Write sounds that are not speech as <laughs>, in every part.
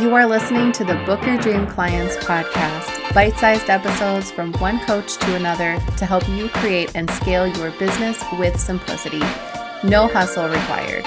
You are listening to the Book Your Dream Clients podcast, bite sized episodes from one coach to another to help you create and scale your business with simplicity. No hustle required.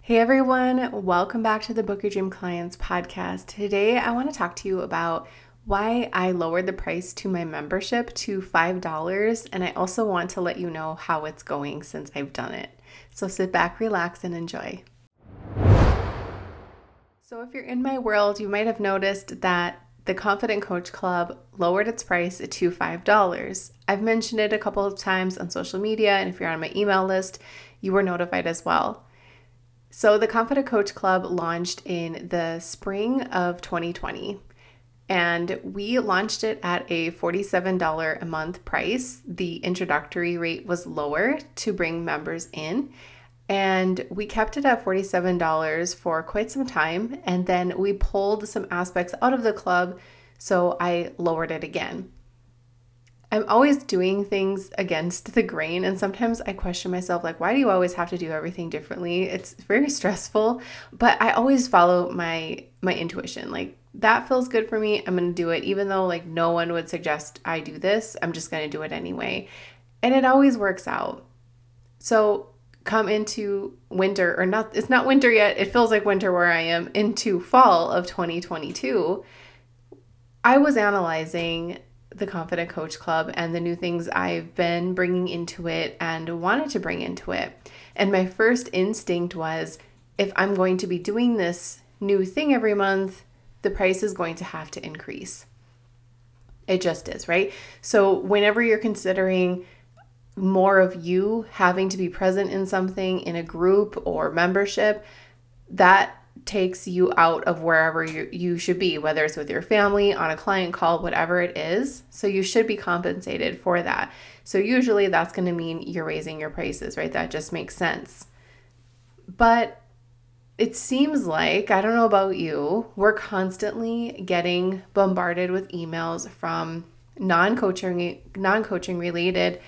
Hey everyone, welcome back to the Book Your Dream Clients podcast. Today I want to talk to you about why I lowered the price to my membership to $5, and I also want to let you know how it's going since I've done it. So sit back, relax, and enjoy. So, if you're in my world, you might have noticed that the Confident Coach Club lowered its price to $5. I've mentioned it a couple of times on social media, and if you're on my email list, you were notified as well. So, the Confident Coach Club launched in the spring of 2020 and we launched it at a $47 a month price. The introductory rate was lower to bring members in. And we kept it at $47 for quite some time. And then we pulled some aspects out of the club. So I lowered it again. I'm always doing things against the grain. And sometimes I question myself, like, why do you always have to do everything differently? It's very <laughs> stressful. But I always follow my my intuition. Like, that feels good for me. I'm going to do it even though like no one would suggest I do this. I'm just going to do it anyway. And it always works out. So come into winter or not it's not winter yet. It feels like winter where I am into fall of 2022. I was analyzing the Confident Coach Club and the new things I've been bringing into it and wanted to bring into it. And my first instinct was if I'm going to be doing this new thing every month, the price is going to have to increase. It just is, right? So, whenever you're considering more of you having to be present in something in a group or membership, that takes you out of wherever you, you should be, whether it's with your family, on a client call, whatever it is. So, you should be compensated for that. So, usually that's going to mean you're raising your prices, right? That just makes sense. But it seems like, I don't know about you, we're constantly getting bombarded with emails from non-coaching non-coaching related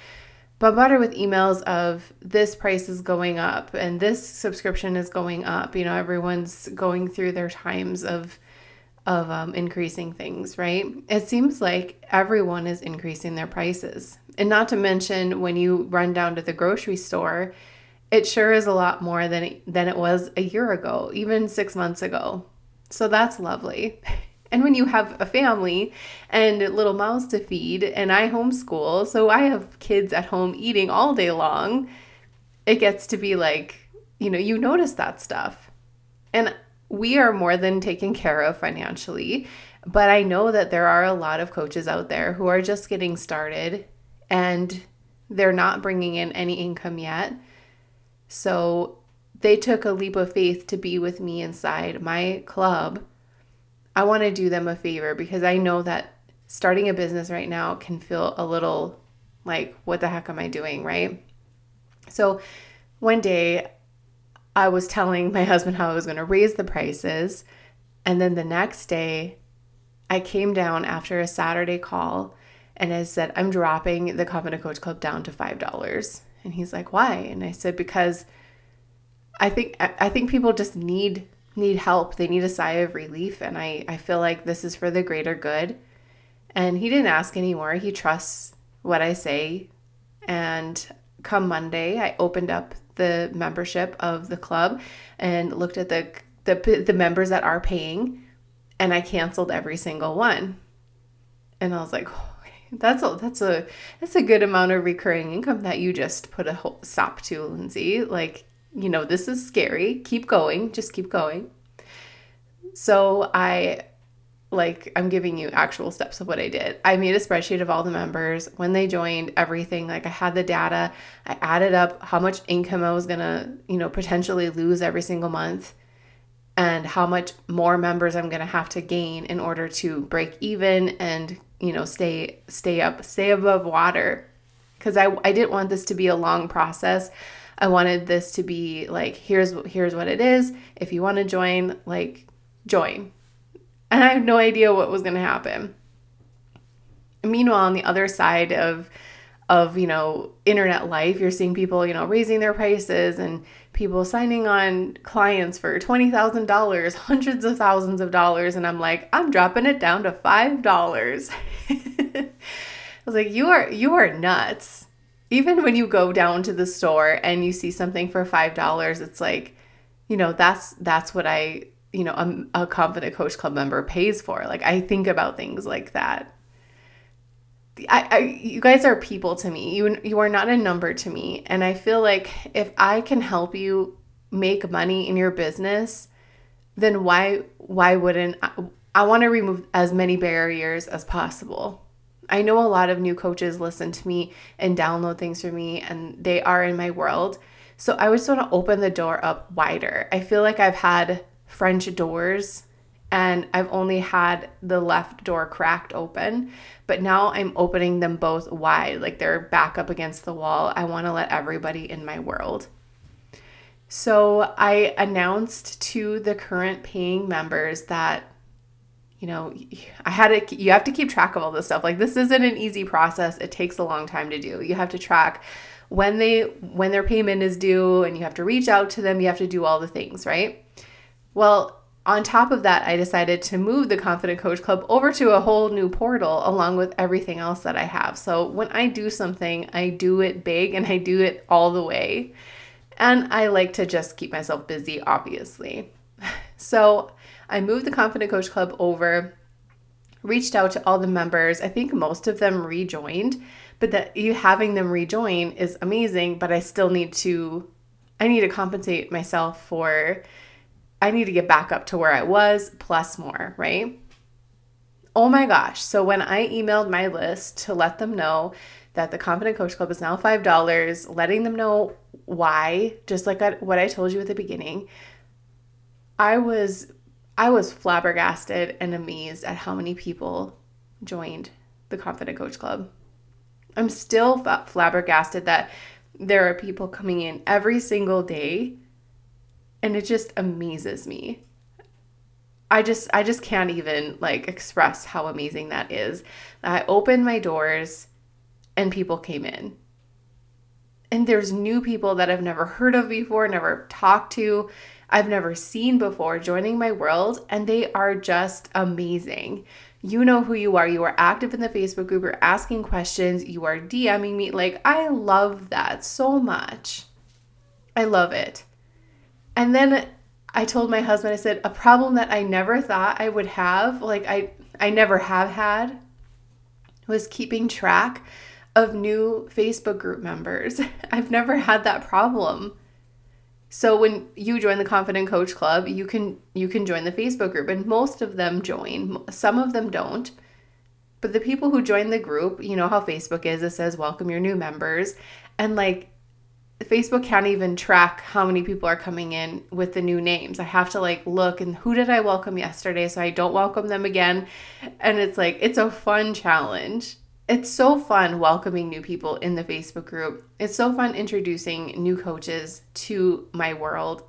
bombarded with emails of this price is going up and this subscription is going up. You know, everyone's going through their times of of um, increasing things, right? It seems like everyone is increasing their prices. And not to mention when you run down to the grocery store it sure is a lot more than it, than it was a year ago, even 6 months ago. So that's lovely. <laughs> And when you have a family and little mouths to feed, and I homeschool, so I have kids at home eating all day long, it gets to be like, you know, you notice that stuff. And we are more than taken care of financially, but I know that there are a lot of coaches out there who are just getting started and they're not bringing in any income yet. So they took a leap of faith to be with me inside my club. I want to do them a favor because I know that starting a business right now can feel a little like, what the heck am I doing, right? So one day I was telling my husband how I was going to raise the prices. And then the next day, I came down after a Saturday call and I said, I'm dropping the Confident Coach Club down to $5. And he's like, "Why?" And I said, "Because I think I think people just need need help. They need a sigh of relief and I I feel like this is for the greater good." And he didn't ask anymore. He trusts what I say. And come Monday, I opened up the membership of the club and looked at the the the members that are paying and I canceled every single one. And I was like, that's a that's a that's a good amount of recurring income that you just put a stop to, Lindsay. Like, you know, this is scary. Keep going. Just keep going. So I like I'm giving you actual steps of what I did. I made a spreadsheet of all the members when they joined, everything. Like I had the data. I added up how much income I was going to, you know, potentially lose every single month and how much more members I'm going to have to gain in order to break even and you know stay stay up stay above water. Because I, I didn't want this to be a long process. I wanted this to be like here's here's what it is. If you want to join like join. And i had no idea what was going to happen. Meanwhile on the other side of of, you know, internet life. You're seeing people, you know, raising their prices and people signing on clients for $20,000, hundreds of thousands of dollars and I'm like, I'm dropping it down to $5. <laughs> I was like, you are you are nuts. Even when you go down to the store and you see something for $5, it's like, you know, that's that's what I, you know, a, a confident coach club member pays for. Like I think about things like that. I, I, you guys are people to me. You you are not a number to me, and I feel like if I can help you make money in your business, then why why wouldn't I, I want to remove as many barriers as possible. I know a lot of new coaches listen to me and download things from me, and they are in my world. So I just want to open the door up wider. I feel like I've had French doors and I've only had the left door cracked open, but now I'm opening them both wide, like they're back up against the wall. I want to let everybody in my world. So I announced to the current paying members that you know, I had to you have to keep track of all this stuff. Like this isn't an easy process. It takes a long time to do. You have to track when they when their payment is due and you have to reach out to them. You have to do all the things, right? Well, on top of that, I decided to move the Confident Coach Club over to a whole new portal along with everything else that I have. So when I do something, I do it big and I do it all the way. And I like to just keep myself busy, obviously. <laughs> So I moved the Confident Coach Club over, reached out to all the members. I think most of them rejoined, but that you having them rejoin is amazing, but I still need to I need to compensate myself for I need to get back up to where I was plus more, right? Oh my gosh. So when I emailed my list to let them know that the Confident Coach Club is now $5, letting them know why, just like what I told you at the beginning, I was I was flabbergasted and amazed at how many people joined the Confident Coach Club. I'm still flabbergasted that there are people coming in every single day and it just amazes me. I just I just can't even like express how amazing that is. I opened my doors and people came in. And there's new people that I've never heard of before, never talked to, I've never seen before joining my world, and they are just amazing. You know who you are. You are active in the Facebook group, you're asking questions, you are DMing me. Like, I love that so much. I love it. And then I told my husband, I said, a problem that I never thought I would have, like I I never have had, was keeping track of new Facebook group members. <laughs> I've never had that problem. So when you join the Confident Coach Club, you can you can join the Facebook group and most of them join. Some of them don't. But the people who join the group, you know how Facebook is, it says welcome your new members and like Facebook can't even track how many people are coming in with the new names. I have to like look and who did I welcome yesterday so I don't welcome them again. And it's like, it's a fun challenge. It's so fun welcoming new people in the Facebook group. It's so fun introducing new coaches to my world.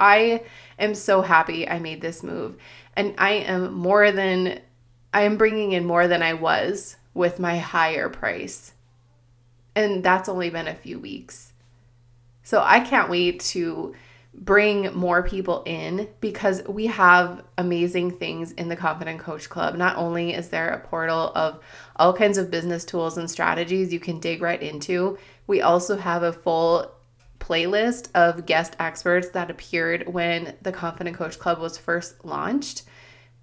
I am so happy I made this move. And I am more than, I am bringing in more than I was with my higher price. And that's only been a few weeks. So I can't wait to bring more people in because we have amazing things in the Confident Coach Club. Not only is there a portal of all kinds of business tools and strategies you can dig right into, we also have a full playlist of guest experts that appeared when the Confident Coach Club was first launched.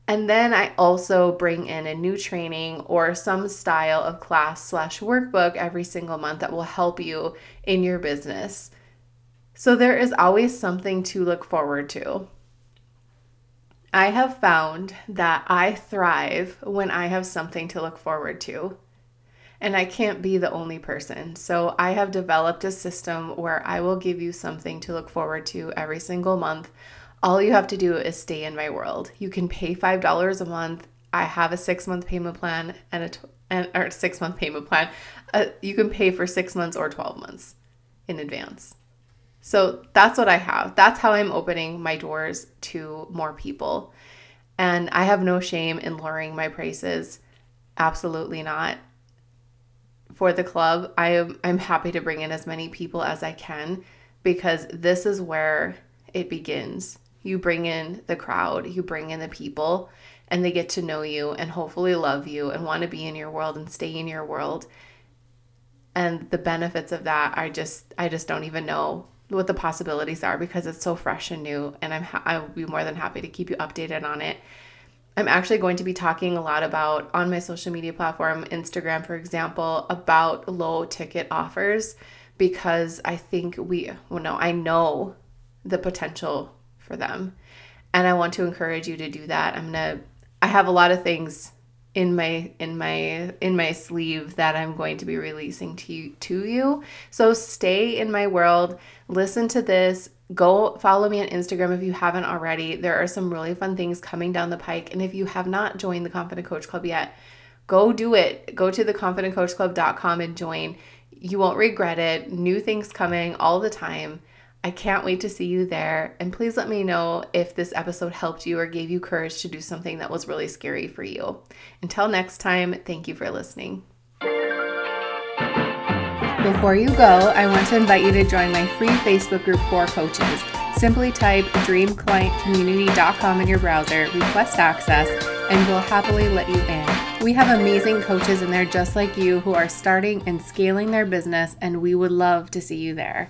And then I also bring in a new training or some style of class slash workbook every single month that will help you in your business. So there is always something to look forward to. I have found that I thrive when I have something to look forward to. And I can't be the only person. So I have developed a system where I will give you something to look forward to every single month. All you have to do is stay in my world. You can pay $5 a month. I have a six month payment plan and a and, or six month payment plan. Uh, you can pay for six months or 12 months in advance. So that's what I have. That's how I'm opening my doors to more people. And I have no shame in lowering my prices. Absolutely not. for the club, I am I'm happy to bring in as many people as I can because this is where it begins. You bring in the crowd, you bring in the people, and they get to know you and hopefully love you and want to be in your world and stay in your world. And the benefits of that I just I just don't even know what the possibilities are because it's so fresh and new and I'm ha- I will be more than happy to keep you updated on it. I'm actually going to be talking a lot about on my social media platform, Instagram, for example, about low ticket offers because I think we, well, no, I know the potential for them. And I want to encourage you to do that. I'm going to, I have a lot of things in my in my in my sleeve that I'm going to be releasing to you to you. So stay in my world, listen to this, go follow me on Instagram if you haven't already. There are some really fun things coming down the pike and if you have not joined the Confident Coach Club yet, go do it. Go to theconfidentcoachclub.com and join. You won't regret it. New things coming all the time. I can't wait to see you there. And please let me know if this episode helped you or gave you courage to do something that was really scary for you. Until next time, thank you for listening. Before you go, I want to invite you to join my free Facebook group for coaches. Simply type dreamclientcommunity.com in your browser, request access, and we'll happily let you in. We have amazing coaches in there just like you who are starting and scaling their business, and we would love to see you there.